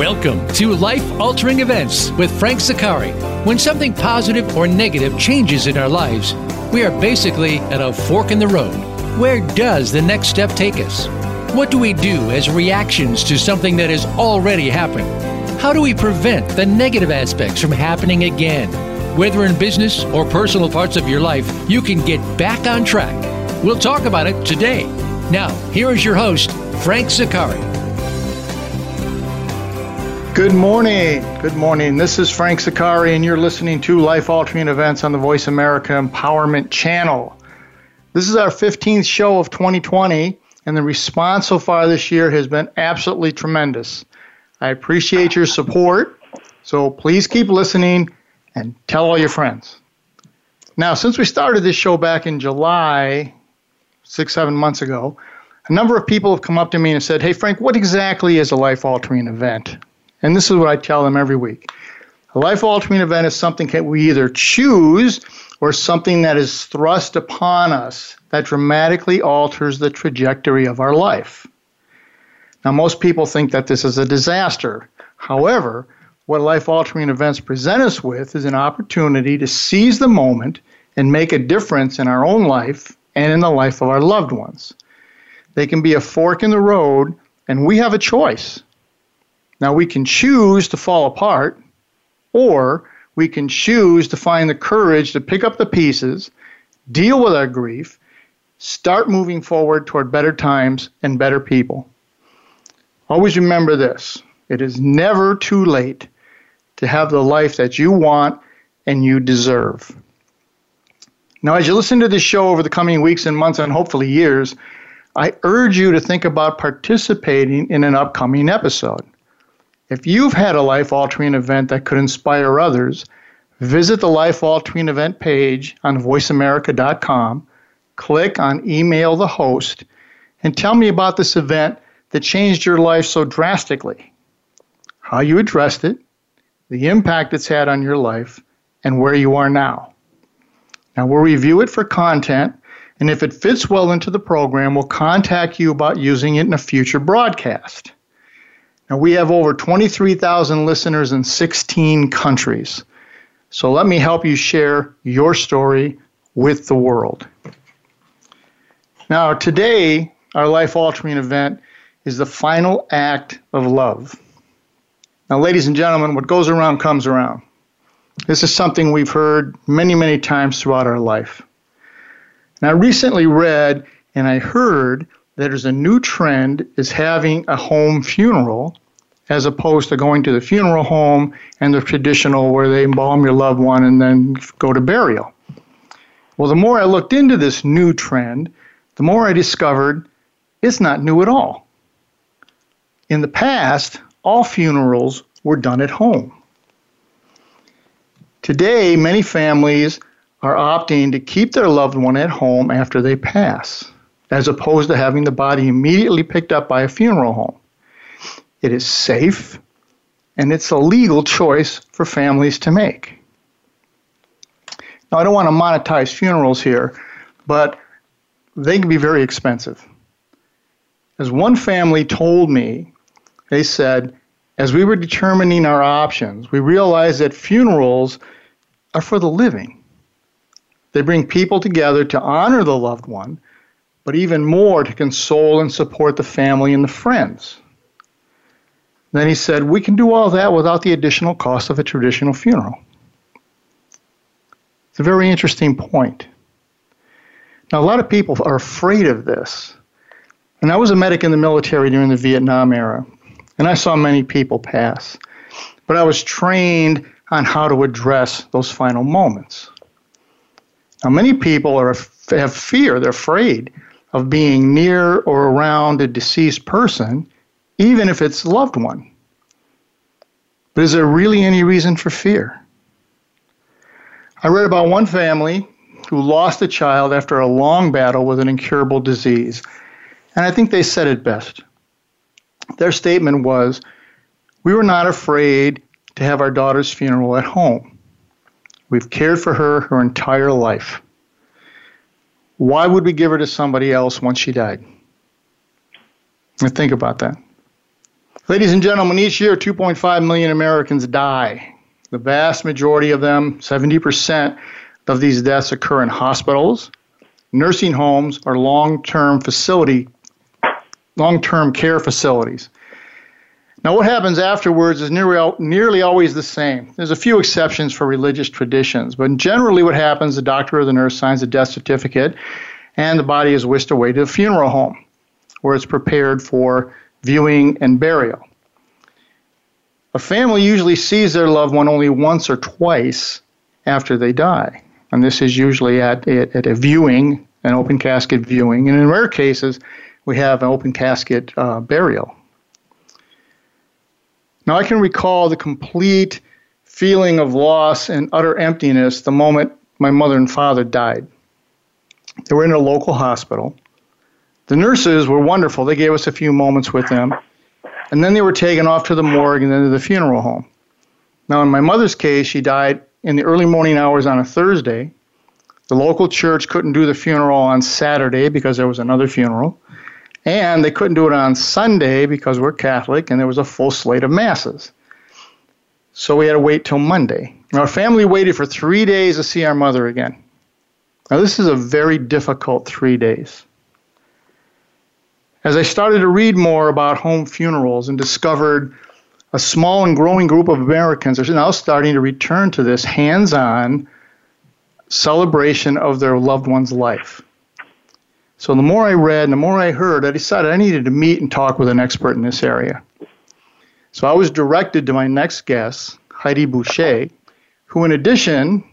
Welcome to Life Altering Events with Frank Zaccari. When something positive or negative changes in our lives, we are basically at a fork in the road. Where does the next step take us? What do we do as reactions to something that has already happened? How do we prevent the negative aspects from happening again? Whether in business or personal parts of your life, you can get back on track. We'll talk about it today. Now, here is your host, Frank Zaccari. Good morning. Good morning. This is Frank Zaccari, and you're listening to Life Altering Events on the Voice America Empowerment Channel. This is our 15th show of 2020, and the response so far this year has been absolutely tremendous. I appreciate your support, so please keep listening and tell all your friends. Now, since we started this show back in July, six, seven months ago, a number of people have come up to me and said, Hey, Frank, what exactly is a life altering event? And this is what I tell them every week. A life altering event is something that we either choose or something that is thrust upon us that dramatically alters the trajectory of our life. Now, most people think that this is a disaster. However, what life altering events present us with is an opportunity to seize the moment and make a difference in our own life and in the life of our loved ones. They can be a fork in the road, and we have a choice. Now, we can choose to fall apart, or we can choose to find the courage to pick up the pieces, deal with our grief, start moving forward toward better times and better people. Always remember this it is never too late to have the life that you want and you deserve. Now, as you listen to this show over the coming weeks and months and hopefully years, I urge you to think about participating in an upcoming episode. If you've had a life altering event that could inspire others, visit the Life Altering Event page on voiceamerica.com, click on Email the Host, and tell me about this event that changed your life so drastically, how you addressed it, the impact it's had on your life, and where you are now. Now, we'll review it for content, and if it fits well into the program, we'll contact you about using it in a future broadcast. Now, we have over 23,000 listeners in 16 countries. So let me help you share your story with the world. Now, today, our life altering event is the final act of love. Now, ladies and gentlemen, what goes around comes around. This is something we've heard many, many times throughout our life. Now, I recently read and I heard there's a new trend is having a home funeral as opposed to going to the funeral home and the traditional where they embalm your loved one and then go to burial. Well, the more I looked into this new trend, the more I discovered it's not new at all. In the past, all funerals were done at home. Today, many families are opting to keep their loved one at home after they pass, as opposed to having the body immediately picked up by a funeral home. It is safe, and it's a legal choice for families to make. Now, I don't want to monetize funerals here, but they can be very expensive. As one family told me, they said, as we were determining our options, we realized that funerals are for the living. They bring people together to honor the loved one, but even more to console and support the family and the friends. Then he said, We can do all that without the additional cost of a traditional funeral. It's a very interesting point. Now, a lot of people are afraid of this. And I was a medic in the military during the Vietnam era, and I saw many people pass. But I was trained on how to address those final moments. Now, many people are, have fear, they're afraid of being near or around a deceased person even if it's a loved one. But is there really any reason for fear? I read about one family who lost a child after a long battle with an incurable disease, and I think they said it best. Their statement was We were not afraid to have our daughter's funeral at home. We've cared for her her entire life. Why would we give her to somebody else once she died? think about that. Ladies and gentlemen, each year 2.5 million Americans die. The vast majority of them, 70% of these deaths, occur in hospitals, nursing homes, or long-term facility, long-term care facilities. Now, what happens afterwards is nearly, nearly always the same. There's a few exceptions for religious traditions, but generally, what happens, the doctor or the nurse signs a death certificate, and the body is whisked away to the funeral home, where it's prepared for viewing and burial. A family usually sees their loved one only once or twice after they die, and this is usually at, at a viewing, an open casket viewing, and in rare cases, we have an open casket uh, burial. Now, I can recall the complete feeling of loss and utter emptiness the moment my mother and father died. They were in a local hospital. The nurses were wonderful. They gave us a few moments with them. And then they were taken off to the morgue and then to the funeral home. Now, in my mother's case, she died in the early morning hours on a Thursday. The local church couldn't do the funeral on Saturday because there was another funeral. And they couldn't do it on Sunday because we're Catholic and there was a full slate of masses. So we had to wait till Monday. Our family waited for three days to see our mother again. Now, this is a very difficult three days. As I started to read more about home funerals and discovered a small and growing group of Americans are now starting to return to this hands on celebration of their loved one's life. So the more I read and the more I heard, I decided I needed to meet and talk with an expert in this area. So I was directed to my next guest, Heidi Boucher, who, in addition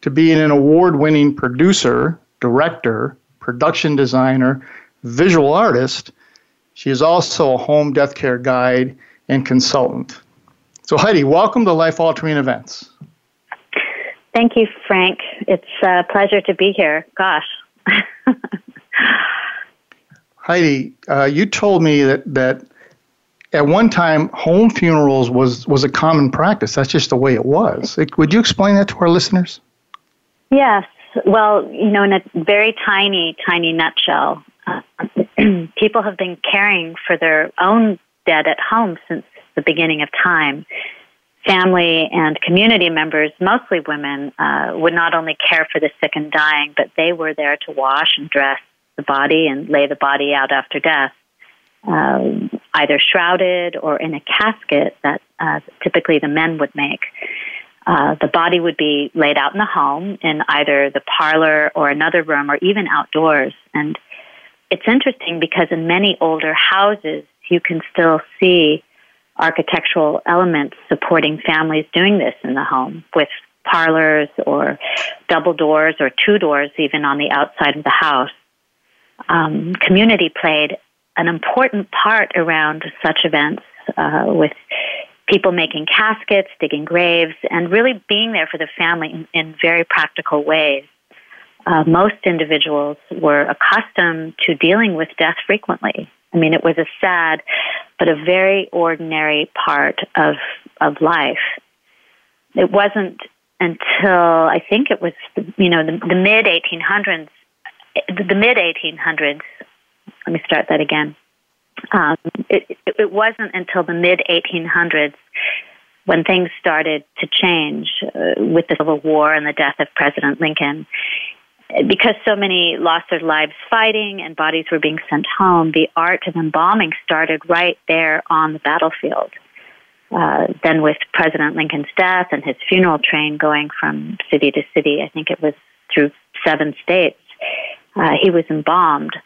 to being an award winning producer, director, production designer, visual artist, she is also a home death care guide and consultant. So, Heidi, welcome to Life Altering Events. Thank you, Frank. It's a pleasure to be here. Gosh. Heidi, uh, you told me that, that at one time home funerals was, was a common practice. That's just the way it was. Would you explain that to our listeners? Yes. Well, you know, in a very tiny, tiny nutshell, uh, people have been caring for their own dead at home since the beginning of time. Family and community members, mostly women, uh, would not only care for the sick and dying, but they were there to wash and dress the body and lay the body out after death, uh, either shrouded or in a casket that uh, typically the men would make. Uh, the body would be laid out in the home in either the parlor or another room or even outdoors. And it's interesting because in many older houses, you can still see architectural elements supporting families doing this in the home with parlors or double doors or two doors even on the outside of the house. Um, community played an important part around such events uh, with people making caskets, digging graves, and really being there for the family in, in very practical ways. Uh, most individuals were accustomed to dealing with death frequently. I mean, it was a sad, but a very ordinary part of of life. It wasn't until I think it was, you know, the, the mid 1800s. The mid 1800s. Let me start that again um, it, it wasn't until the mid 1800s when things started to change uh, with the Civil War and the death of President Lincoln. Because so many lost their lives fighting and bodies were being sent home, the art of embalming started right there on the battlefield. Uh, then, with President Lincoln's death and his funeral train going from city to city, I think it was through seven states, uh, he was embalmed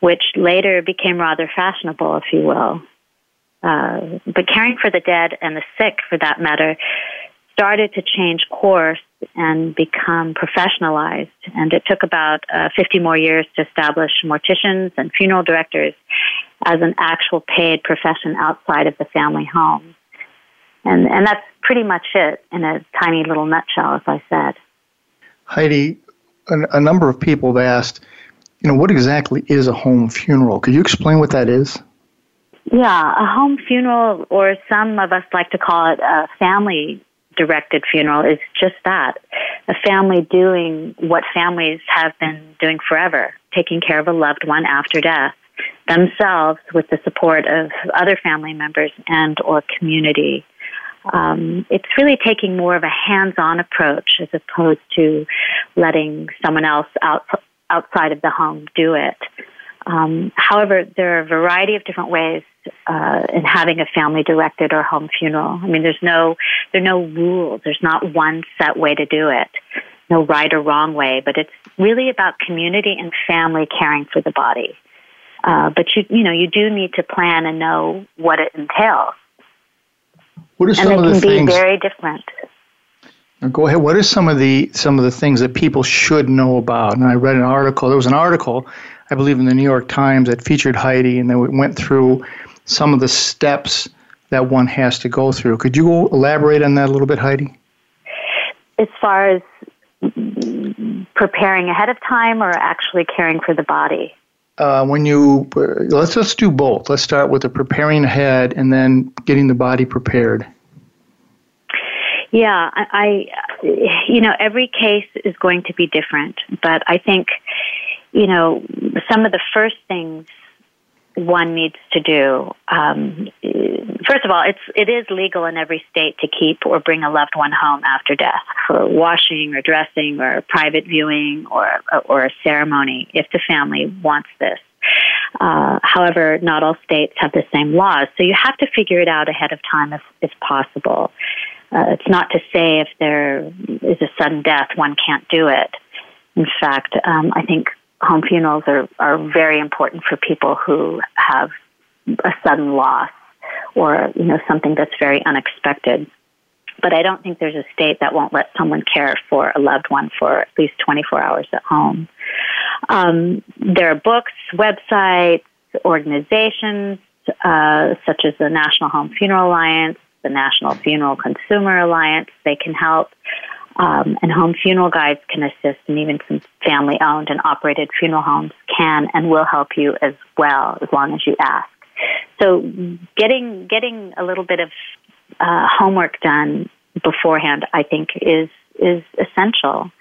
which later became rather fashionable, if you will. Uh, but caring for the dead and the sick, for that matter, started to change course and become professionalized. And it took about uh, 50 more years to establish morticians and funeral directors as an actual paid profession outside of the family home. And, and that's pretty much it in a tiny little nutshell, as I said. Heidi, a, a number of people have asked, you know, what exactly is a home funeral? Could you explain what that is? Yeah, a home funeral, or some of us like to call it a family directed funeral, is just that a family doing what families have been doing forever, taking care of a loved one after death, themselves with the support of other family members and or community. Um, it's really taking more of a hands-on approach as opposed to letting someone else out, outside of the home do it. Um, however, there are a variety of different ways uh, in having a family-directed or home funeral. I mean, there's no there are no rules. There's not one set way to do it. No right or wrong way, but it's really about community and family caring for the body. Uh, but you you know you do need to plan and know what it entails. What are some and of the things? can be very different. Go ahead. What are some of the some of the things that people should know about? And I read an article. There was an article, I believe, in the New York Times that featured Heidi, and they went through some of the steps that one has to go through. Could you elaborate on that a little bit, Heidi? As far as preparing ahead of time, or actually caring for the body. Uh, when you let's let's do both. Let's start with the preparing ahead, and then getting the body prepared. Yeah, I, I, you know, every case is going to be different, but I think, you know, some of the first things one needs to do. Um, first of all, it's it is legal in every state to keep or bring a loved one home after death for washing or dressing or private viewing or or a ceremony if the family wants this. Uh, however, not all states have the same laws, so you have to figure it out ahead of time if, if possible. Uh, it's not to say if there is a sudden death, one can't do it. In fact, um, I think home funerals are, are very important for people who have a sudden loss or you know something that's very unexpected. But I don't think there's a state that won't let someone care for a loved one for at least 24 hours at home. Um, there are books, websites, organizations uh, such as the National Home Funeral Alliance, the National Funeral Consumer Alliance. They can help. Um, and home funeral guides can assist, and even some family owned and operated funeral homes can and will help you as well, as long as you ask. So, getting getting a little bit of uh, homework done beforehand, I think, is is essential.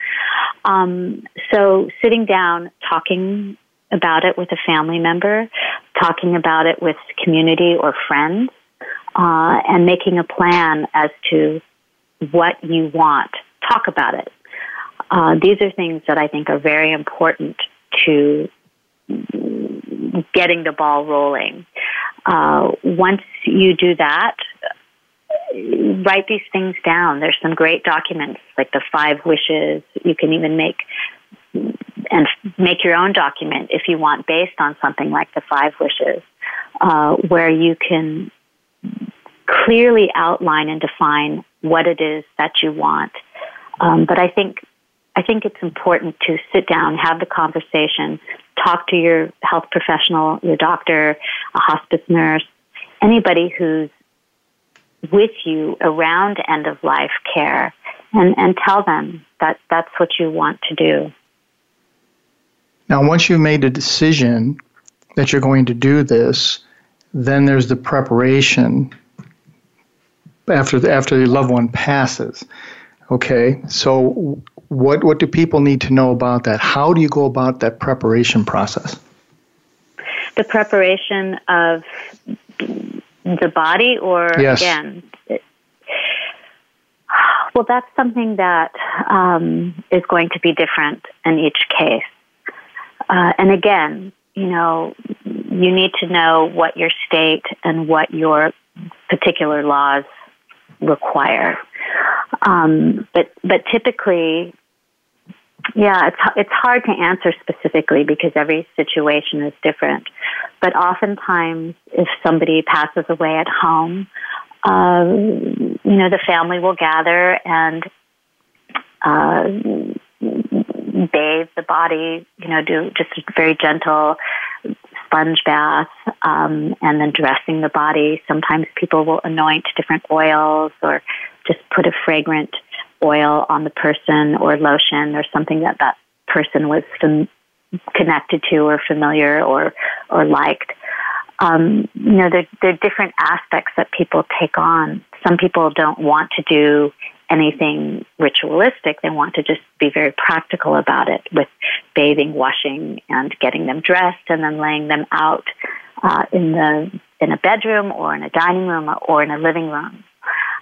Um, so, sitting down, talking about it with a family member, talking about it with community or friends, uh, and making a plan as to what you want talk about it. Uh, these are things that I think are very important to getting the ball rolling. Uh, once you do that, write these things down. There's some great documents like the five wishes. You can even make and make your own document if you want, based on something like the five wishes, uh, where you can clearly outline and define what it is that you want um, but I think I think it's important to sit down, have the conversation, talk to your health professional, your doctor, a hospice nurse, anybody who's with you around end of life care, and, and tell them that that's what you want to do. Now, once you've made a decision that you're going to do this, then there's the preparation after the, after the loved one passes. Okay, so what what do people need to know about that? How do you go about that preparation process? The preparation of the body, or yes. again, it, well, that's something that um, is going to be different in each case. Uh, and again, you know, you need to know what your state and what your particular laws require. Um, but but typically, yeah, it's it's hard to answer specifically because every situation is different. But oftentimes, if somebody passes away at home, um, you know, the family will gather and uh, bathe the body. You know, do just a very gentle sponge bath um, and then dressing the body. Sometimes people will anoint different oils or just put a fragrant oil on the person or lotion or something that that person was fam- connected to or familiar or or liked. Um, you know, there, there are different aspects that people take on. Some people don't want to do anything ritualistic. They want to just be very practical about it with bathing, washing, and getting them dressed and then laying them out uh, in the in a bedroom or in a dining room or in a living room.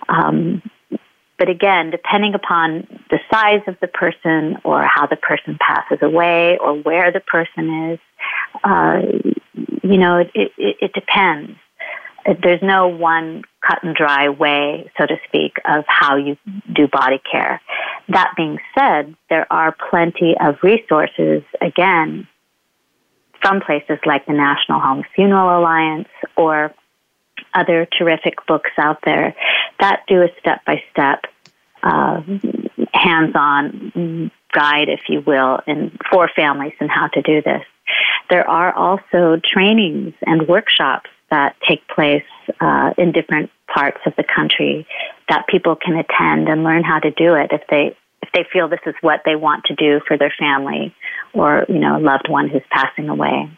Um, but again, depending upon the size of the person or how the person passes away or where the person is, uh, you know, it, it, it depends. There's no one cut and dry way, so to speak, of how you do body care. That being said, there are plenty of resources, again, from places like the National Home Funeral Alliance or other terrific books out there that do a step by step, hands on guide, if you will, in, for families and how to do this. There are also trainings and workshops that take place uh, in different parts of the country that people can attend and learn how to do it if they if they feel this is what they want to do for their family or you know a loved one who's passing away.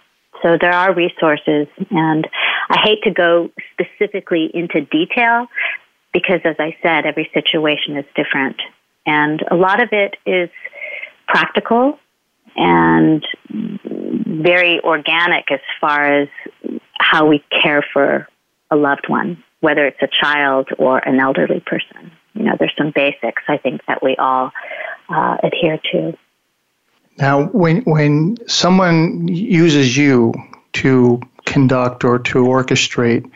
So there are resources, and I hate to go specifically into detail because, as I said, every situation is different, and a lot of it is practical and very organic as far as how we care for a loved one, whether it's a child or an elderly person. You know, there's some basics I think that we all uh, adhere to. Now, when when someone uses you to conduct or to orchestrate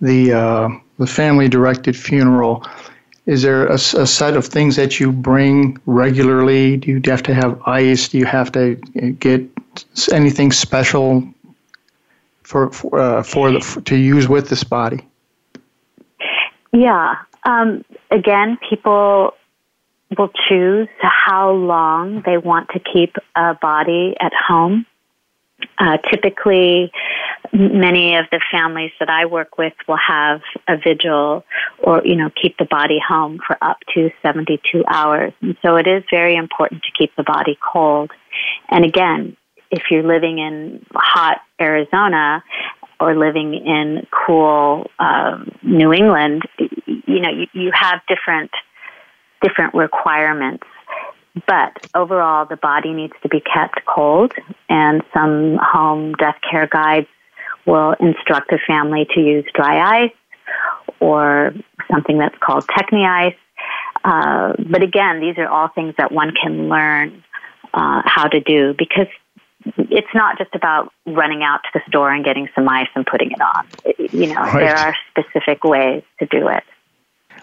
the uh, the family directed funeral, is there a, a, set of things that you bring regularly? Do you have to have ice? Do you have to get anything special for for, uh, for the for, to use with this body? Yeah. Um, again, people will choose how long they want to keep a body at home. Uh, typically, many of the families that I work with will have a vigil or, you know, keep the body home for up to 72 hours. And so it is very important to keep the body cold. And again, if you're living in hot Arizona or living in cool um, New England, you know, you, you have different different requirements. But overall, the body needs to be kept cold, and some home death care guides will instruct the family to use dry ice or something that's called Techni ice. Uh, but again, these are all things that one can learn uh, how to do because it's not just about running out to the store and getting some ice and putting it on. You know, right. there are specific ways to do it.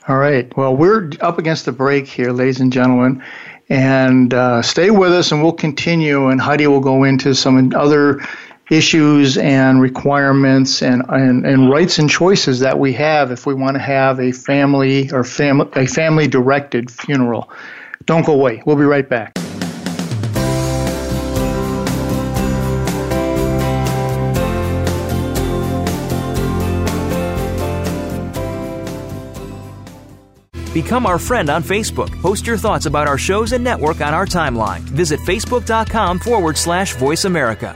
All right. Well, we're up against the break here, ladies and gentlemen. And uh, stay with us, and we'll continue. And Heidi will go into some other issues and requirements and, and, and rights and choices that we have if we want to have a family or fam- a family directed funeral. Don't go away. We'll be right back. Become our friend on Facebook. Post your thoughts about our shows and network on our timeline. Visit facebook.com forward slash voice America.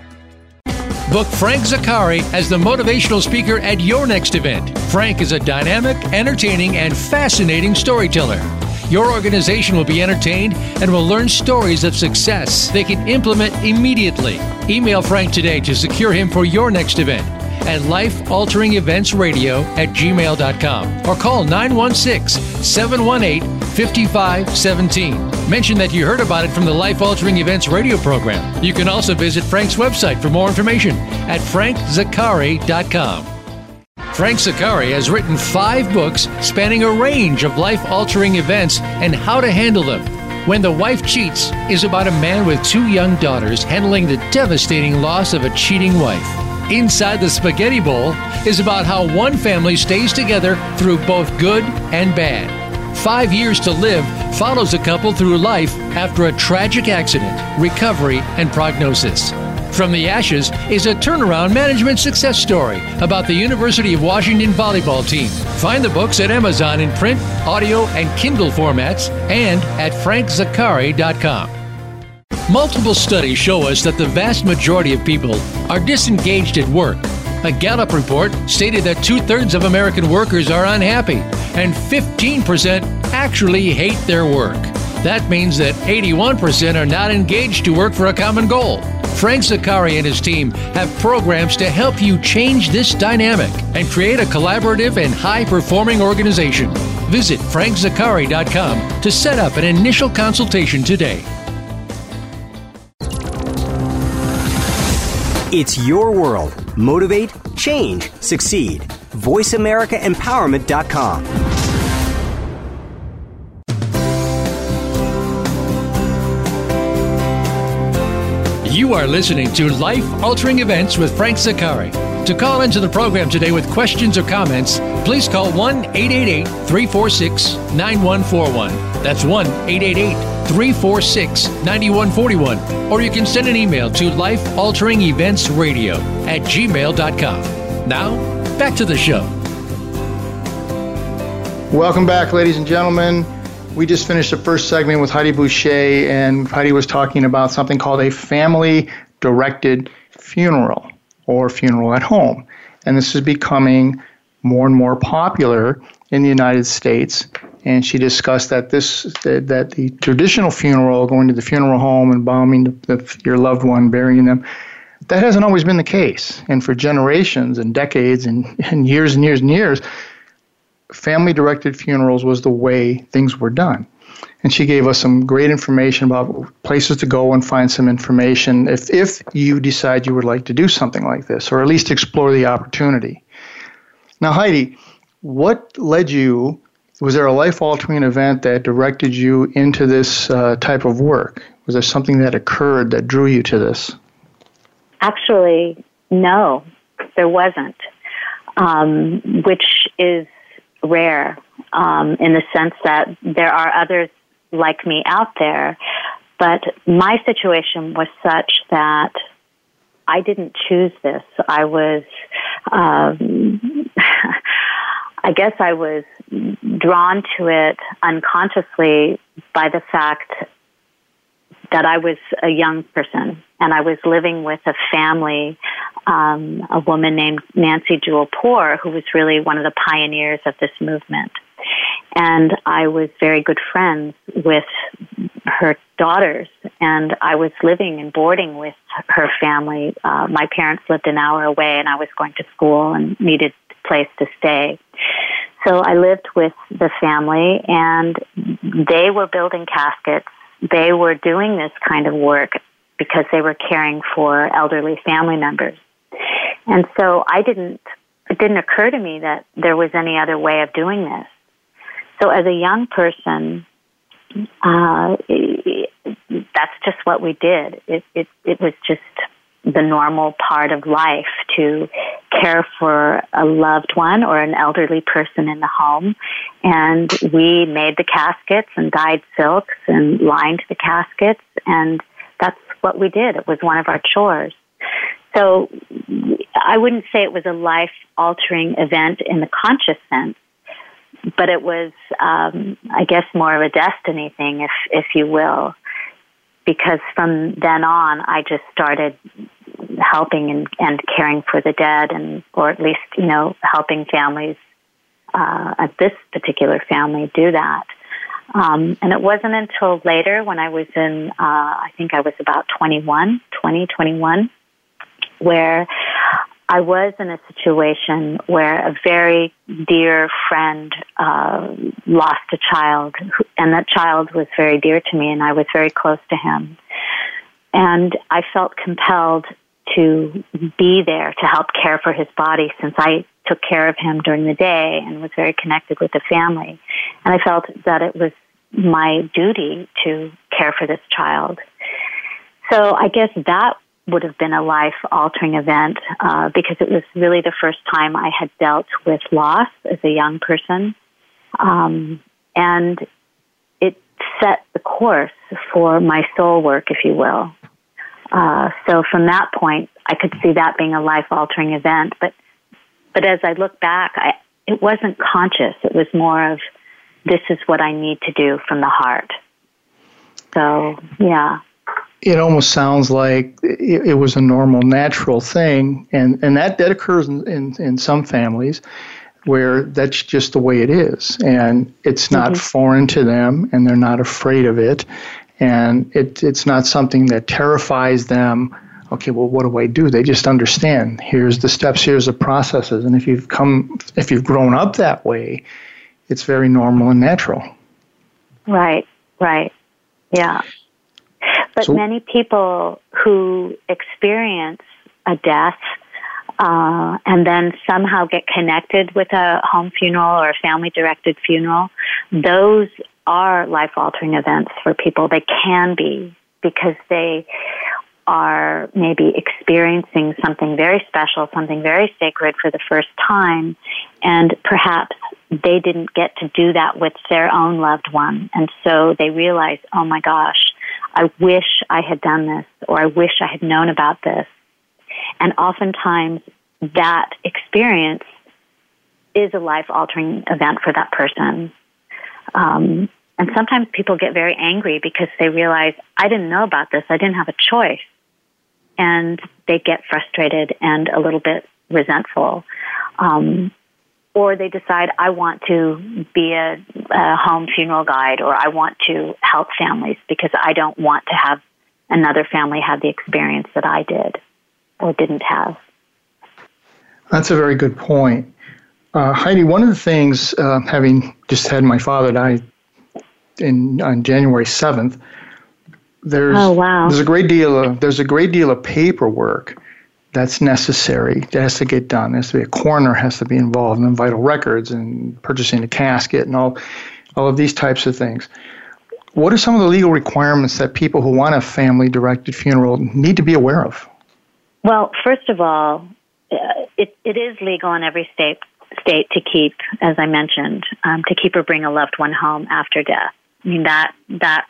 Book Frank Zaccari as the motivational speaker at your next event. Frank is a dynamic, entertaining, and fascinating storyteller. Your organization will be entertained and will learn stories of success they can implement immediately. Email Frank today to secure him for your next event at lifealteringeventsradio at gmail.com or call 916 718 5517. Mention that you heard about it from the Life Altering Events radio program. You can also visit Frank's website for more information at frankzaccari.com. Frank Zaccari has written five books spanning a range of life altering events and how to handle them. When the Wife Cheats is about a man with two young daughters handling the devastating loss of a cheating wife. Inside the Spaghetti Bowl is about how one family stays together through both good and bad. Five Years to Live follows a couple through life after a tragic accident, recovery, and prognosis. From the Ashes is a turnaround management success story about the University of Washington volleyball team. Find the books at Amazon in print, audio, and Kindle formats and at frankzaccari.com. Multiple studies show us that the vast majority of people are disengaged at work. A Gallup report stated that two thirds of American workers are unhappy, and 15% actually hate their work. That means that 81% are not engaged to work for a common goal. Frank Zaccari and his team have programs to help you change this dynamic and create a collaborative and high performing organization. Visit frankzaccari.com to set up an initial consultation today. It's your world. Motivate, change, succeed. VoiceAmericaEmpowerment.com. You are listening to Life Altering Events with Frank Zaccari. To call into the program today with questions or comments, please call 1 888 346 9141. That's 1 888 346 9141. Or you can send an email to lifealteringeventsradio at gmail.com. Now, back to the show. Welcome back, ladies and gentlemen. We just finished the first segment with Heidi Boucher, and Heidi was talking about something called a family directed funeral or funeral at home. And this is becoming more and more popular in the United States. And she discussed that this that, the traditional funeral, going to the funeral home and bombing the, the, your loved one, burying them, that hasn't always been the case. And for generations and decades and, and years and years and years, family directed funerals was the way things were done. And she gave us some great information about places to go and find some information if, if you decide you would like to do something like this, or at least explore the opportunity. Now, Heidi, what led you? Was there a life altering event that directed you into this uh, type of work? Was there something that occurred that drew you to this? Actually, no, there wasn't, um, which is rare um, in the sense that there are others like me out there, but my situation was such that I didn't choose this. I was, um, I guess I was drawn to it unconsciously by the fact that I was a young person and I was living with a family, um, a woman named Nancy Jewel Poer, who was really one of the pioneers of this movement. And I was very good friends with her daughters, and I was living and boarding with her family. Uh, my parents lived an hour away, and I was going to school and needed place to stay. So I lived with the family, and they were building caskets. They were doing this kind of work because they were caring for elderly family members. And so I didn't, it didn't occur to me that there was any other way of doing this. So as a young person, uh, that's just what we did. It, it, it was just the normal part of life to care for a loved one or an elderly person in the home. And we made the caskets and dyed silks and lined the caskets and that's what we did. It was one of our chores. So I wouldn't say it was a life altering event in the conscious sense, but it was, um, I guess, more of a destiny thing, if if you will, because from then on, I just started helping and, and caring for the dead, and or at least you know helping families uh, at this particular family do that. Um, and it wasn't until later when I was in, uh, I think I was about 21, 20, 21, where I was in a situation where a very dear friend uh, lost a child, and that child was very dear to me, and I was very close to him. And I felt compelled to be there to help care for his body since I took care of him during the day and was very connected with the family. And I felt that it was my duty to care for this child. So I guess that would have been a life altering event uh, because it was really the first time I had dealt with loss as a young person. Um, and it set the course for my soul work, if you will. Uh, so from that point, I could see that being a life altering event. But, but as I look back, I, it wasn't conscious. It was more of, this is what I need to do from the heart. So, yeah. It almost sounds like it, it was a normal, natural thing, and, and that, that occurs in, in, in some families where that's just the way it is. And it's not mm-hmm. foreign to them and they're not afraid of it. And it, it's not something that terrifies them. Okay well what do i do? They just understand. Here's the steps here's the processes. And if you've come if you've grown up that way it's very normal and natural. Right right. Yeah but so, many people who experience a death uh, and then somehow get connected with a home funeral or a family directed funeral, those are life altering events for people. They can be because they are maybe experiencing something very special, something very sacred for the first time, and perhaps they didn't get to do that with their own loved one. And so they realize, oh my gosh, I wish I had done this, or I wish I had known about this. And oftentimes that experience is a life altering event for that person. Um, and sometimes people get very angry because they realize, I didn't know about this. I didn't have a choice. And they get frustrated and a little bit resentful. Um, or they decide, I want to be a, a home funeral guide or I want to help families because I don't want to have another family have the experience that I did or didn't have. That's a very good point. Uh, Heidi, one of the things, uh, having just had my father die in on January seventh, there's oh, wow. there's a great deal of there's a great deal of paperwork that's necessary that has to get done. There has to be a coroner has to be involved in vital records and purchasing a casket and all all of these types of things. What are some of the legal requirements that people who want a family directed funeral need to be aware of? Well, first of all, uh, it, it is legal in every state state to keep, as I mentioned, um, to keep or bring a loved one home after death. I mean that that's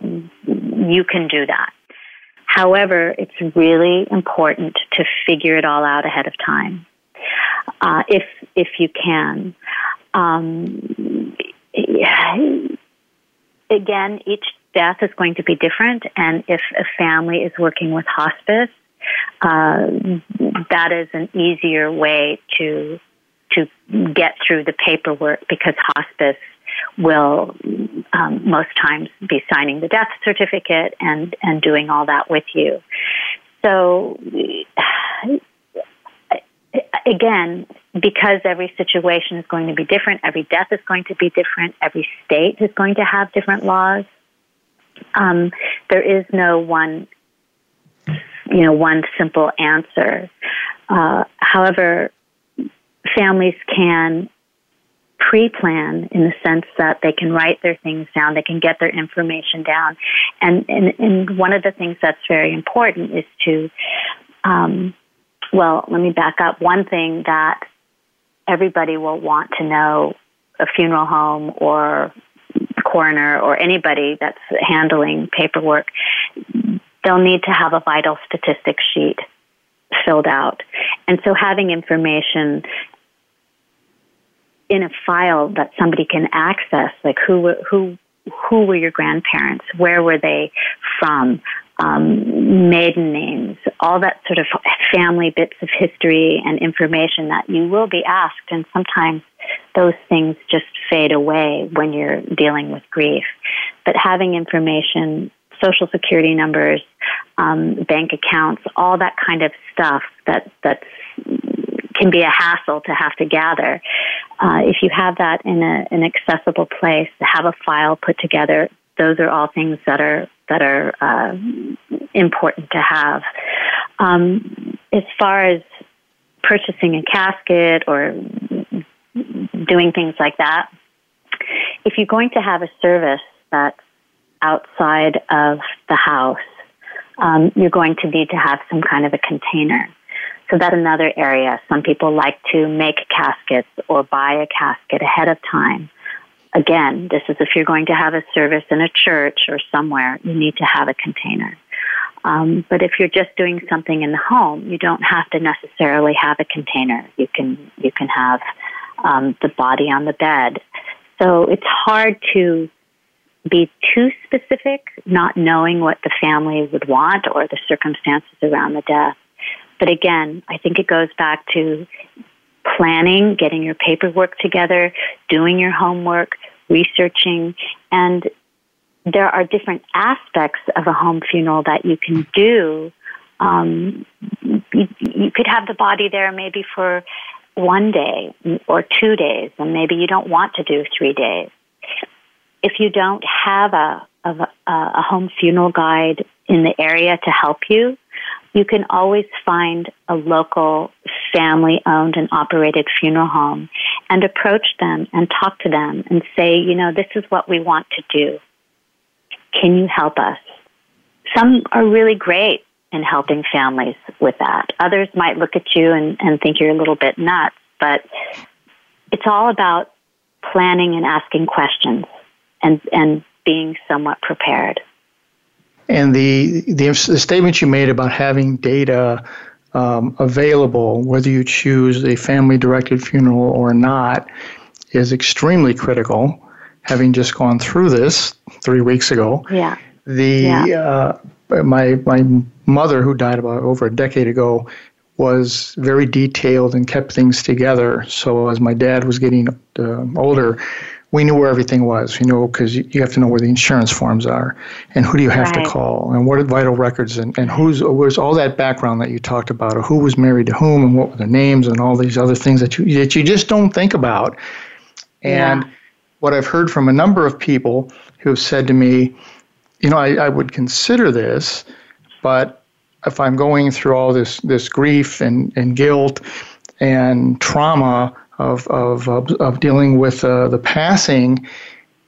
you can do that. However, it's really important to figure it all out ahead of time, uh, if if you can. Um, again, each death is going to be different, and if a family is working with hospice, uh, that is an easier way to to get through the paperwork because hospice will um, most times be signing the death certificate and and doing all that with you. So again, because every situation is going to be different, every death is going to be different, every state is going to have different laws. Um, there is no one, you know, one simple answer. Uh, however, families can pre-plan in the sense that they can write their things down, they can get their information down, and and, and one of the things that's very important is to, um, well, let me back up. One thing that everybody will want to know, a funeral home or coroner or anybody that's handling paperwork, they'll need to have a vital statistics sheet filled out. And so having information in a file that somebody can access, like who who who were your grandparents, where were they from, um, maiden names, all that sort of family bits of history and information that you will be asked, and sometimes those things just fade away when you're dealing with grief. But having information, social security numbers, um, bank accounts, all that kind of stuff that that's can be a hassle to have to gather. Uh, if you have that in a, an accessible place, have a file put together, those are all things that are that are uh, important to have. Um, as far as purchasing a casket or doing things like that, if you're going to have a service that's outside of the house, um, you're going to need to have some kind of a container. So that's another area. Some people like to make caskets or buy a casket ahead of time. Again, this is if you're going to have a service in a church or somewhere, you need to have a container. Um, but if you're just doing something in the home, you don't have to necessarily have a container. You can you can have um, the body on the bed. So it's hard to be too specific, not knowing what the family would want or the circumstances around the death. But again, I think it goes back to planning, getting your paperwork together, doing your homework, researching, and there are different aspects of a home funeral that you can do. Um, you, you could have the body there maybe for one day or two days, and maybe you don't want to do three days. If you don't have a, a, a home funeral guide in the area to help you, you can always find a local family owned and operated funeral home and approach them and talk to them and say, you know, this is what we want to do. Can you help us? Some are really great in helping families with that. Others might look at you and, and think you're a little bit nuts, but it's all about planning and asking questions and, and being somewhat prepared. And the, the, the statement you made about having data um, available, whether you choose a family directed funeral or not, is extremely critical. Having just gone through this three weeks ago, yeah. The yeah. Uh, my my mother, who died about over a decade ago, was very detailed and kept things together. So as my dad was getting uh, older, we knew where everything was, you know, because you have to know where the insurance forms are and who do you have right. to call and what are vital records and, and who's where's all that background that you talked about or who was married to whom and what were their names and all these other things that you that you just don't think about. And yeah. what I've heard from a number of people who have said to me, you know, I, I would consider this, but if I'm going through all this this grief and, and guilt and trauma of of of, dealing with uh, the passing,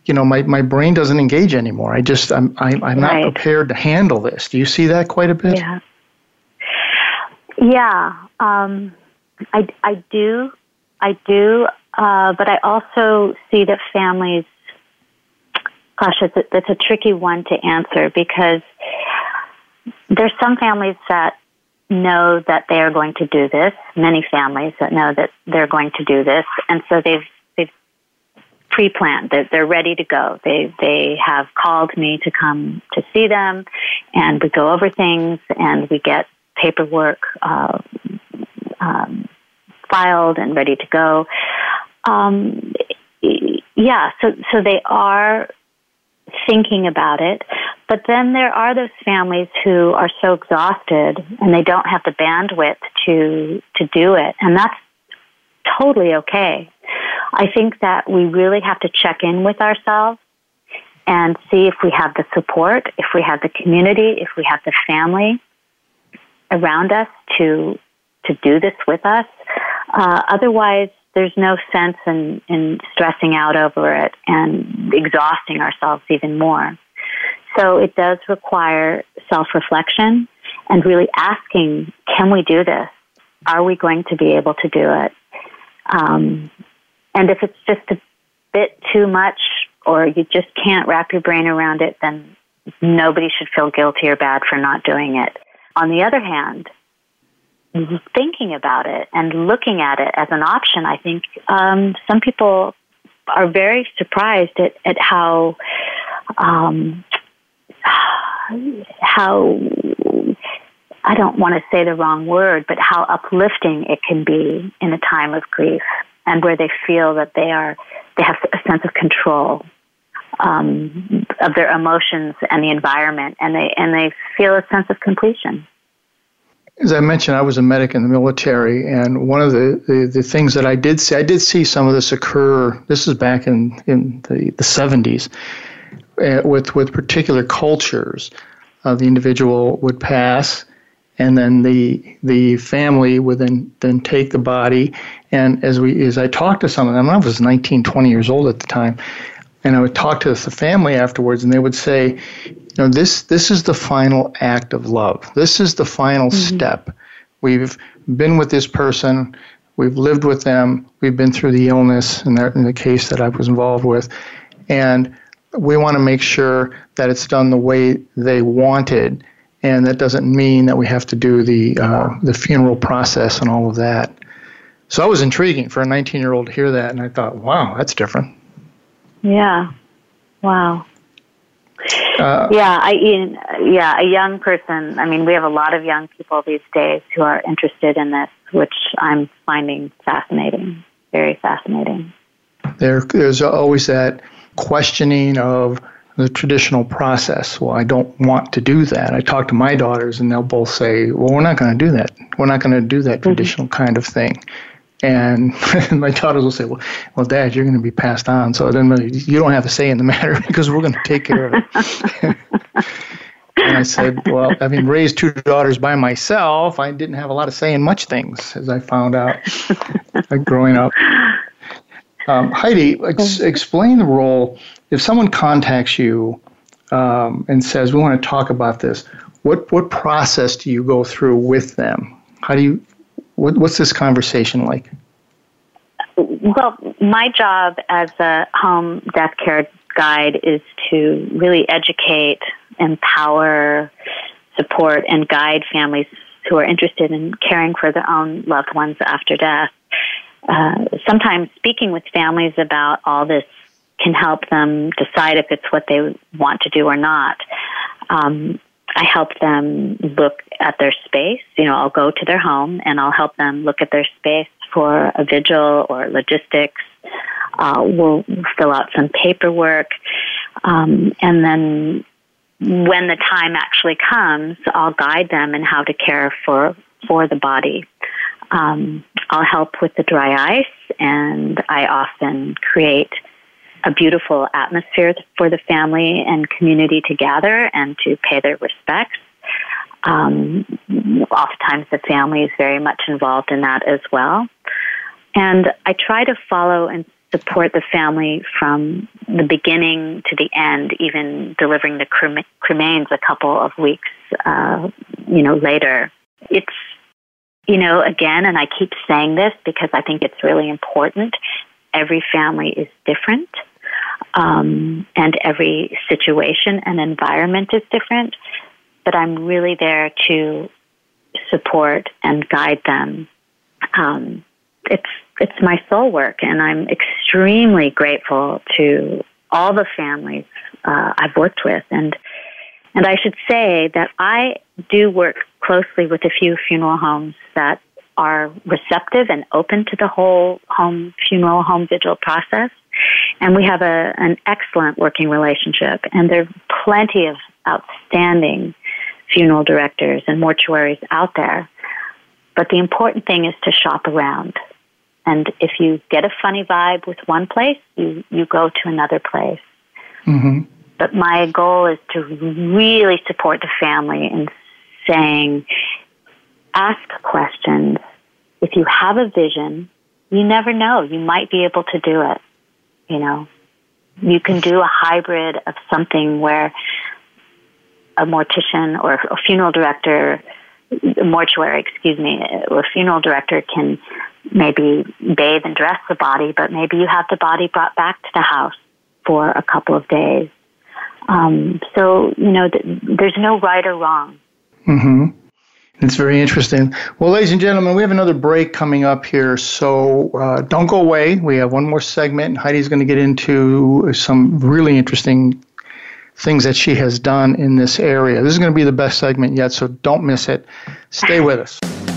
you know, my, my brain doesn't engage anymore. I just I'm I'm, I'm not right. prepared to handle this. Do you see that quite a bit? Yeah. Yeah, um, I I do, I do, uh, but I also see that families. Gosh, it's a, it's a tricky one to answer because there's some families that know that they are going to do this. Many families that know that they're going to do this, and so they've they've pre-planned. They're, they're ready to go. They they have called me to come to see them, and we go over things, and we get paperwork uh, um, filed and ready to go. Um, yeah, so so they are thinking about it. But then there are those families who are so exhausted and they don't have the bandwidth to to do it, and that's totally okay. I think that we really have to check in with ourselves and see if we have the support, if we have the community, if we have the family around us to to do this with us. Uh, otherwise, there's no sense in, in stressing out over it and exhausting ourselves even more. So it does require self reflection and really asking, can we do this? Are we going to be able to do it? Um, and if it's just a bit too much or you just can't wrap your brain around it, then nobody should feel guilty or bad for not doing it. On the other hand, thinking about it and looking at it as an option, I think um, some people are very surprised at, at how um, how I don't want to say the wrong word, but how uplifting it can be in a time of grief and where they feel that they are they have a sense of control um, of their emotions and the environment, and they and they feel a sense of completion. As I mentioned, I was a medic in the military, and one of the, the, the, things that I did see, I did see some of this occur. This is back in, in the, the 70s uh, with, with particular cultures. Uh, the individual would pass, and then the the family would then, then take the body. And as we as I talked to some of them, I was 19, 20 years old at the time, and I would talk to the family afterwards, and they would say, you know, this this is the final act of love. This is the final mm-hmm. step. We've been with this person. We've lived with them. We've been through the illness in, in the case that I was involved with, and we want to make sure that it's done the way they wanted. And that doesn't mean that we have to do the uh, the funeral process and all of that. So it was intriguing for a 19 year old to hear that, and I thought, wow, that's different. Yeah. Wow. Uh, yeah, I yeah, a young person. I mean, we have a lot of young people these days who are interested in this. which I'm finding fascinating, very fascinating. There, there's always that questioning of the traditional process. Well, I don't want to do that. I talk to my daughters, and they'll both say, "Well, we're not going to do that. We're not going to do that mm-hmm. traditional kind of thing." And my daughters will say, "Well, well, Dad, you're going to be passed on, so then you don't have a say in the matter because we're going to take care of it." and I said, "Well, having raised two daughters by myself, I didn't have a lot of say in much things, as I found out growing up." Um, Heidi, ex- explain the role. If someone contacts you um, and says, "We want to talk about this," what what process do you go through with them? How do you? What, what's this conversation like? Well, my job as a home death care guide is to really educate, empower, support, and guide families who are interested in caring for their own loved ones after death. Uh, sometimes speaking with families about all this can help them decide if it's what they want to do or not. Um, I help them look at their space. You know, I'll go to their home and I'll help them look at their space for a vigil or logistics. Uh, we'll fill out some paperwork. Um, and then when the time actually comes, I'll guide them in how to care for, for the body. Um, I'll help with the dry ice, and I often create a beautiful atmosphere for the family and community to gather and to pay their respects. Um, oftentimes, the family is very much involved in that as well. And I try to follow and support the family from the beginning to the end, even delivering the cremains a couple of weeks, uh, you know, later. It's you know, again, and I keep saying this because I think it's really important. Every family is different, um, and every situation and environment is different. But I'm really there to support and guide them. Um, it's it's my soul work, and I'm extremely grateful to all the families uh, I've worked with, and and I should say that I do work closely with a few funeral homes that are receptive and open to the whole home funeral home vigil process. And we have a, an excellent working relationship. And there are plenty of outstanding funeral directors and mortuaries out there. But the important thing is to shop around. And if you get a funny vibe with one place, you, you go to another place. Mm-hmm. But my goal is to really support the family in saying, ask questions. If you have a vision, you never know. You might be able to do it. You know, you can do a hybrid of something where a mortician or a funeral director, mortuary, excuse me, or a funeral director can maybe bathe and dress the body, but maybe you have the body brought back to the house for a couple of days um, so, you know, th- there's no right or wrong. Mm-hmm. It's very interesting. Well, ladies and gentlemen, we have another break coming up here, so uh, don't go away. We have one more segment, and Heidi's going to get into some really interesting things that she has done in this area. This is going to be the best segment yet, so don't miss it. Stay with us.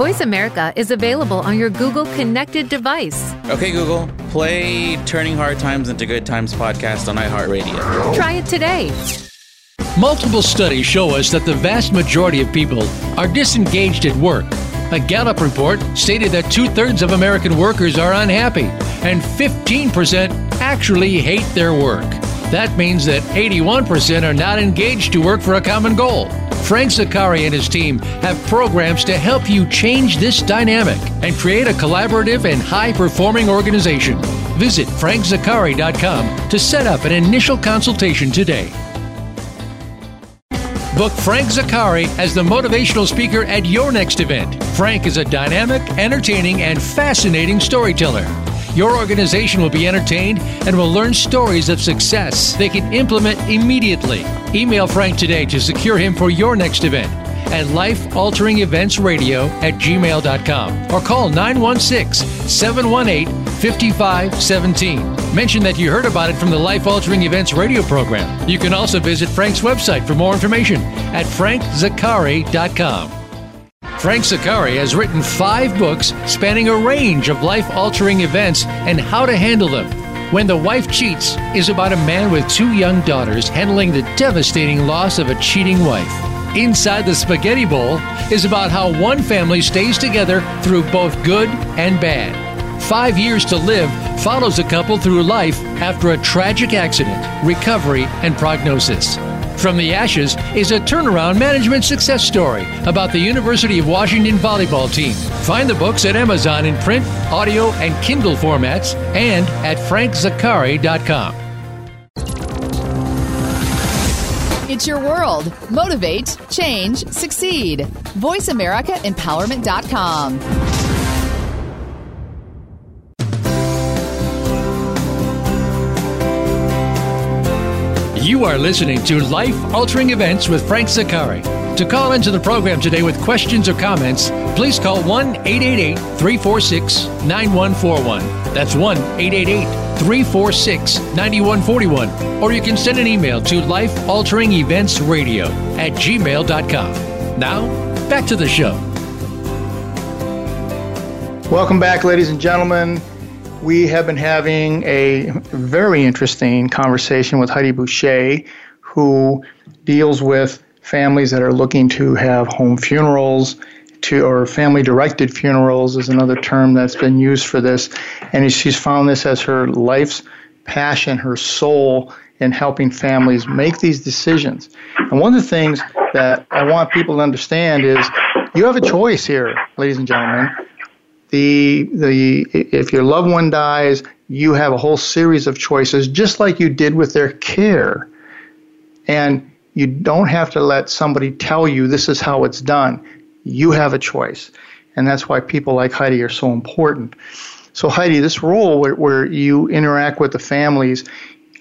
Voice America is available on your Google connected device. Okay, Google, play Turning Hard Times into Good Times podcast on iHeartRadio. Try it today. Multiple studies show us that the vast majority of people are disengaged at work. A Gallup report stated that two thirds of American workers are unhappy, and 15% actually hate their work. That means that 81% are not engaged to work for a common goal. Frank Zaccari and his team have programs to help you change this dynamic and create a collaborative and high performing organization. Visit frankzaccari.com to set up an initial consultation today. Book Frank Zaccari as the motivational speaker at your next event. Frank is a dynamic, entertaining, and fascinating storyteller. Your organization will be entertained and will learn stories of success they can implement immediately. Email Frank today to secure him for your next event. at lifealteringeventsradio at gmail.com or call 916 718 5517. Mention that you heard about it from the Life Altering Events radio program. You can also visit Frank's website for more information at frankzaccari.com. Frank Zaccari has written five books spanning a range of life altering events and how to handle them. When the Wife Cheats is about a man with two young daughters handling the devastating loss of a cheating wife. Inside the Spaghetti Bowl is about how one family stays together through both good and bad. Five Years to Live follows a couple through life after a tragic accident, recovery, and prognosis. From the Ashes is a turnaround management success story about the University of Washington volleyball team. Find the books at Amazon in print, audio, and Kindle formats and at frankzaccari.com. It's your world. Motivate, change, succeed. VoiceAmericaEmpowerment.com. You are listening to Life Altering Events with Frank Zaccari. To call into the program today with questions or comments, please call 1 888 346 9141. That's 1 888 346 9141. Or you can send an email to lifealteringeventsradio at gmail.com. Now, back to the show. Welcome back, ladies and gentlemen. We have been having a very interesting conversation with Heidi Boucher, who deals with families that are looking to have home funerals to or family directed funerals is another term that's been used for this. And she's found this as her life's passion her soul in helping families make these decisions. And one of the things that i want people to understand is you have a choice here ladies and gentlemen the the if your loved one dies, you have a whole series of choices, just like you did with their care, and you don't have to let somebody tell you this is how it's done. You have a choice, and that's why people like Heidi are so important. So Heidi, this role where, where you interact with the families.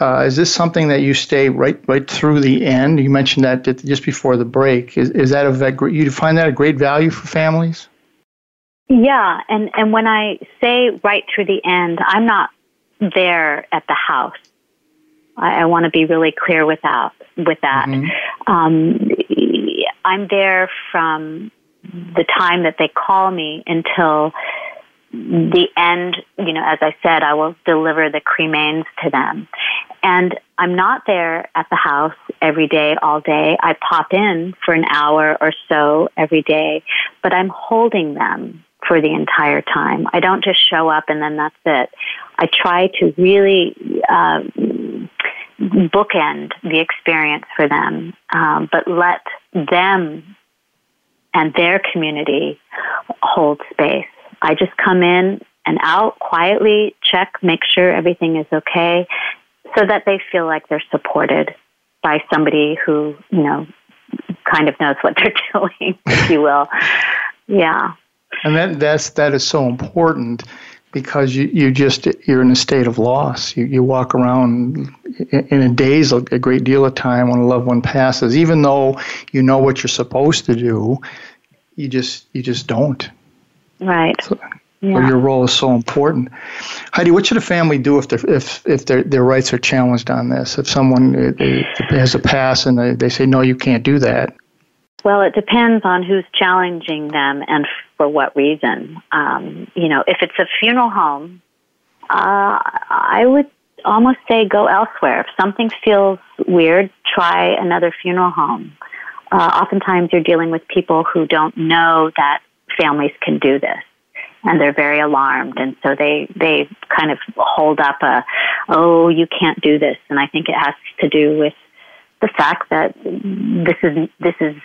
Uh, is this something that you stay right right through the end? You mentioned that just before the break. Is, is that a you find that a great value for families? Yeah, and and when I say right through the end, I'm not there at the house. I, I want to be really clear with that. With that, mm-hmm. um, I'm there from the time that they call me until the end. You know, as I said, I will deliver the cremains to them, and I'm not there at the house every day, all day. I pop in for an hour or so every day, but I'm holding them for the entire time. I don't just show up and then that's it. I try to really uh, bookend the experience for them, um, but let them and their community hold space. I just come in and out quietly, check, make sure everything is okay, so that they feel like they're supported by somebody who, you know, kind of knows what they're doing, if you will. Yeah. And that that's that is so important because you, you just you're in a state of loss. You you walk around in a daze a great deal of time when a loved one passes, even though you know what you're supposed to do. You just you just don't. Right. So, yeah. your role is so important. Heidi, what should a family do if their if if their their rights are challenged on this? If someone uh, uh, has a pass and they, they say no, you can't do that. Well, it depends on who's challenging them and for what reason. Um, you know, if it's a funeral home, uh, I would almost say go elsewhere. If something feels weird, try another funeral home. Uh, oftentimes you're dealing with people who don't know that families can do this and they're very alarmed and so they they kind of hold up a oh you can't do this and i think it has to do with the fact that this is this is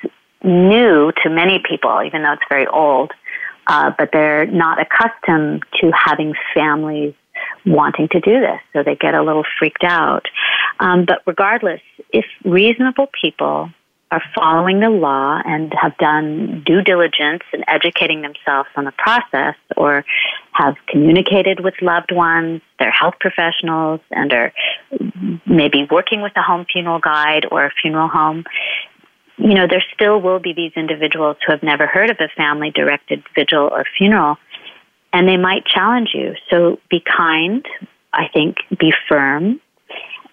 new to many people, even though it's very old. Uh, but they're not accustomed to having families wanting to do this, so they get a little freaked out. Um, but regardless, if reasonable people are following the law and have done due diligence in educating themselves on the process or have communicated with loved ones, their health professionals, and are maybe working with a home funeral guide or a funeral home, you know, there still will be these individuals who have never heard of a family directed vigil or funeral, and they might challenge you. So be kind, I think, be firm,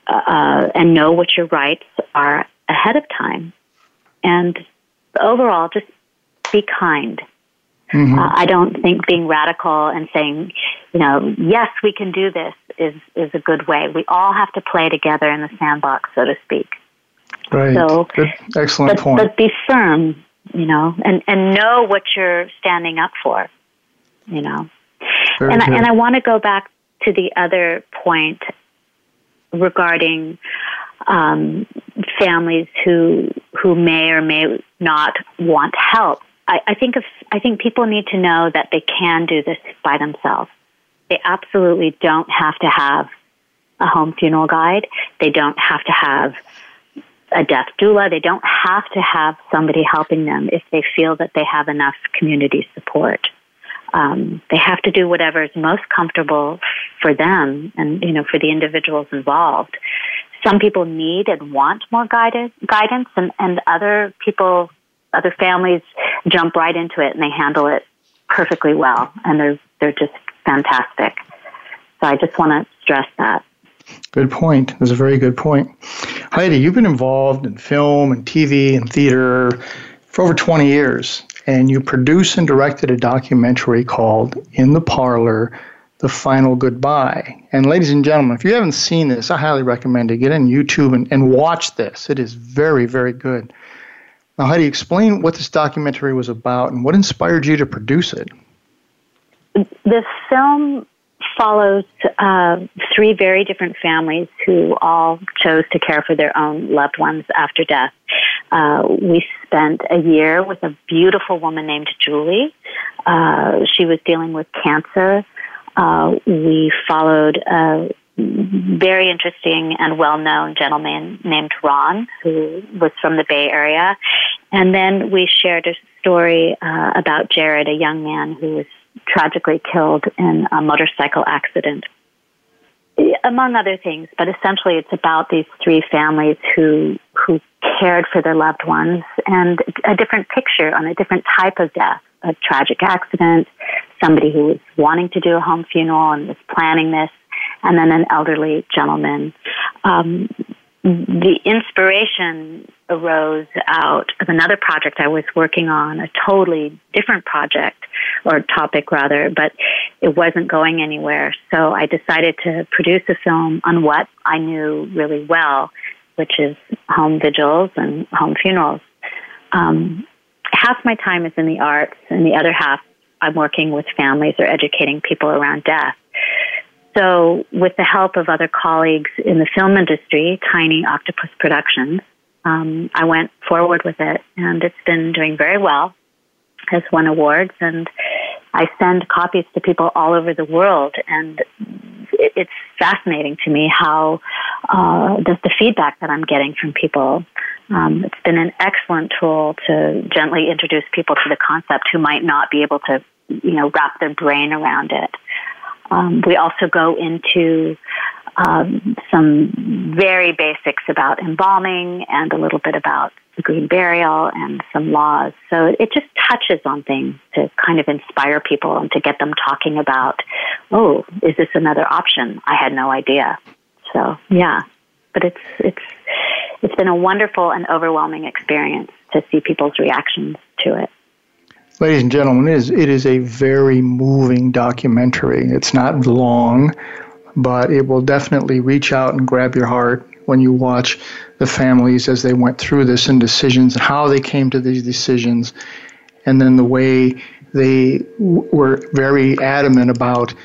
uh, and know what your rights are ahead of time. And overall, just be kind. Mm-hmm. Uh, I don't think being radical and saying, you know, yes, we can do this is is a good way. We all have to play together in the sandbox, so to speak. Right. So, good. excellent but, point. But be firm, you know, and and know what you're standing up for, you know. Very and I, and I want to go back to the other point regarding um, families who who may or may not want help. I, I think of, I think people need to know that they can do this by themselves. They absolutely don't have to have a home funeral guide. They don't have to have a death doula. They don't have to have somebody helping them if they feel that they have enough community support. Um, they have to do whatever is most comfortable for them and you know for the individuals involved. Some people need and want more guided, guidance, and, and other people, other families jump right into it and they handle it perfectly well, and they're they're just fantastic. So I just want to stress that. Good point. That's a very good point. Heidi, you've been involved in film and TV and theater for over 20 years, and you produced and directed a documentary called In the Parlor The Final Goodbye. And, ladies and gentlemen, if you haven't seen this, I highly recommend it. Get on YouTube and, and watch this. It is very, very good. Now, Heidi, explain what this documentary was about and what inspired you to produce it. The film follows uh, three very different families who all chose to care for their own loved ones after death. Uh, we spent a year with a beautiful woman named Julie. Uh, she was dealing with cancer. Uh, we followed a very interesting and well-known gentleman named Ron, who was from the Bay Area, and then we shared a story uh, about Jared, a young man who was tragically killed in a motorcycle accident. Among other things, but essentially it's about these three families who who cared for their loved ones and a different picture on a different type of death, a tragic accident, somebody who was wanting to do a home funeral and was planning this, and then an elderly gentleman. Um, the inspiration arose out of another project I was working on, a totally different project or topic rather, but it wasn't going anywhere. So I decided to produce a film on what I knew really well, which is home vigils and home funerals. Um, half my time is in the arts, and the other half I'm working with families or educating people around death. So, with the help of other colleagues in the film industry, Tiny Octopus Productions, um, I went forward with it, and it's been doing very well. Has won awards, and I send copies to people all over the world, and it's fascinating to me how uh, the, the feedback that I'm getting from people. Um, it's been an excellent tool to gently introduce people to the concept who might not be able to, you know, wrap their brain around it. Um, we also go into um, some very basics about embalming and a little bit about the green burial and some laws. So it just touches on things to kind of inspire people and to get them talking about, oh, is this another option? I had no idea. So yeah, but it's it's it's been a wonderful and overwhelming experience to see people's reactions to it. Ladies and gentlemen, it is, it is a very moving documentary. It's not long, but it will definitely reach out and grab your heart when you watch the families as they went through this and decisions and how they came to these decisions, and then the way they w- were very adamant about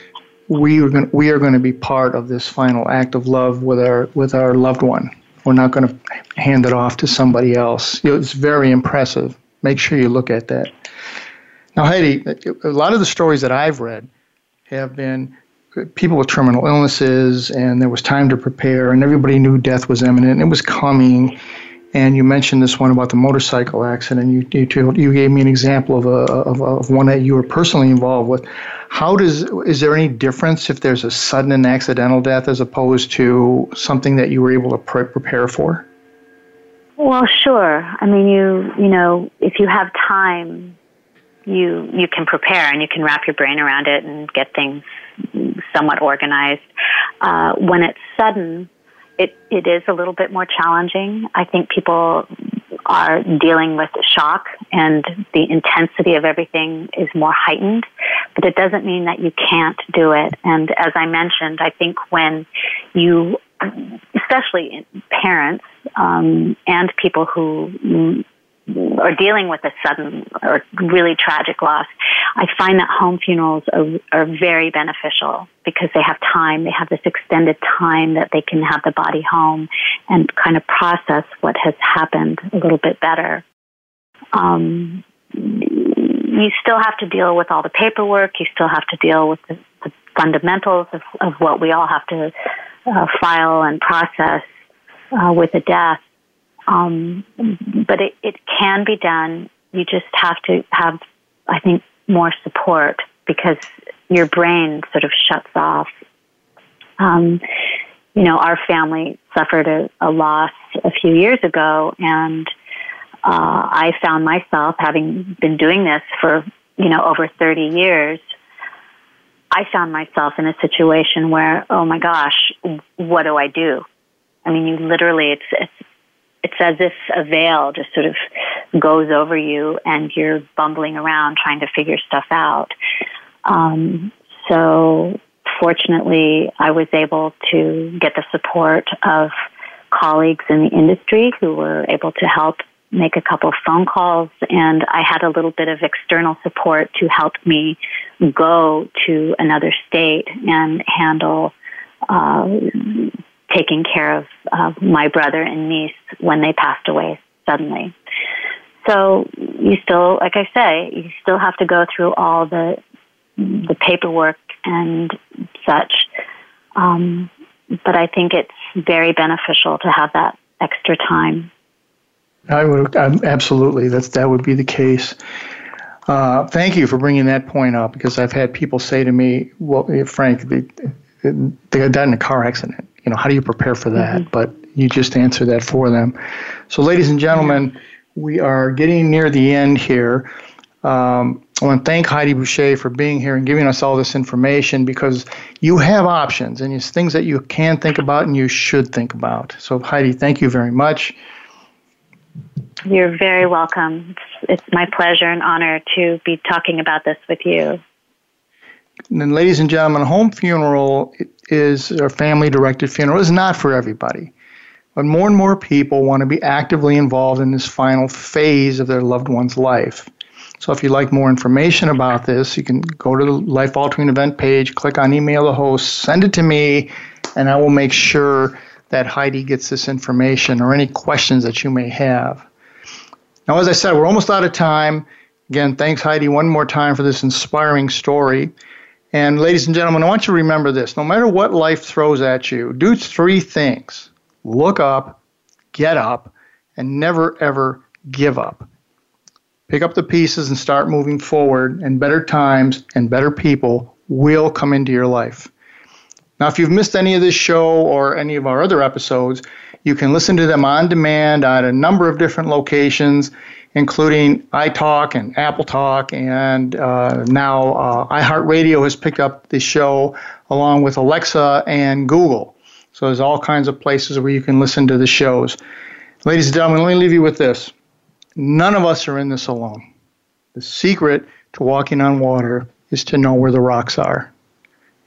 we are going we are going to be part of this final act of love with our with our loved one. We're not going to hand it off to somebody else. It's very impressive. Make sure you look at that. Now, Heidi, a lot of the stories that I've read have been people with terminal illnesses, and there was time to prepare, and everybody knew death was imminent, and it was coming. And you mentioned this one about the motorcycle accident. You you, told, you gave me an example of a of, of one that you were personally involved with. How does is there any difference if there's a sudden and accidental death as opposed to something that you were able to pre- prepare for? Well, sure. I mean, you you know, if you have time, you you can prepare and you can wrap your brain around it and get things somewhat organized. Uh, when it's sudden, it it is a little bit more challenging. I think people are dealing with shock and the intensity of everything is more heightened, but it doesn't mean that you can't do it. And as I mentioned, I think when you, especially parents um, and people who are dealing with a sudden or really tragic loss, I find that home funerals are, are very beneficial because they have time. They have this extended time that they can have the body home and kind of process what has happened a little bit better. Um, you still have to deal with all the paperwork. You still have to deal with the, the fundamentals of, of, what we all have to uh, file and process uh, with a death. Um, but it, it can be done. You just have to have, I think, more support because your brain sort of shuts off. Um, you know, our family suffered a, a loss a few years ago, and uh, I found myself having been doing this for you know over 30 years. I found myself in a situation where, oh my gosh, what do I do? I mean, you literally, it's, it's it's as if a veil just sort of goes over you and you're bumbling around trying to figure stuff out. Um, so fortunately, I was able to get the support of colleagues in the industry who were able to help make a couple of phone calls and I had a little bit of external support to help me go to another state and handle uh, taking care of uh, my brother and niece when they passed away suddenly. So you still, like I say, you still have to go through all the the paperwork and such. Um, but I think it's very beneficial to have that extra time. I would um, absolutely. That's that would be the case. Uh, thank you for bringing that point up because I've had people say to me, "Well, Frank, they, they got died in a car accident you know, how do you prepare for that? Mm-hmm. But you just answer that for them. So, ladies and gentlemen, yeah. we are getting near the end here. Um, I want to thank Heidi Boucher for being here and giving us all this information because you have options and it's things that you can think about and you should think about. So, Heidi, thank you very much. You're very welcome. It's, it's my pleasure and honor to be talking about this with you. And then, ladies and gentlemen, home funeral is a family directed funeral is not for everybody. But more and more people want to be actively involved in this final phase of their loved one's life. So if you'd like more information about this, you can go to the Life Altering Event page, click on email the host, send it to me, and I will make sure that Heidi gets this information or any questions that you may have. Now, as I said, we're almost out of time. Again, thanks, Heidi, one more time for this inspiring story. And ladies and gentlemen, I want you to remember this. No matter what life throws at you, do three things. Look up, get up, and never ever give up. Pick up the pieces and start moving forward, and better times and better people will come into your life. Now, if you've missed any of this show or any of our other episodes, you can listen to them on demand at a number of different locations including iTalk and Apple Talk, and uh, now uh, iHeartRadio has picked up the show along with Alexa and Google. So there's all kinds of places where you can listen to the shows. Ladies and gentlemen, let me leave you with this. None of us are in this alone. The secret to walking on water is to know where the rocks are.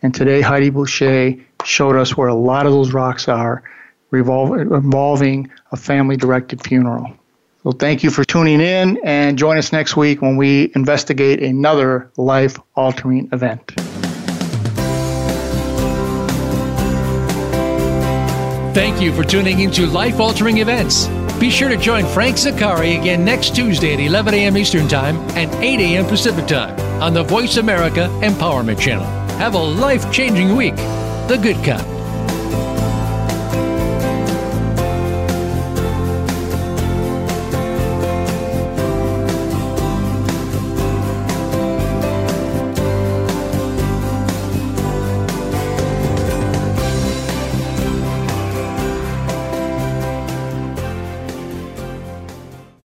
And today, Heidi Boucher showed us where a lot of those rocks are, involving a family directed funeral. So thank you for tuning in and join us next week when we investigate another life altering event. Thank you for tuning into Life Altering Events. Be sure to join Frank Zaccari again next Tuesday at 11 a.m. Eastern Time and 8 a.m. Pacific Time on the Voice America Empowerment Channel. Have a life changing week. The Good Kind.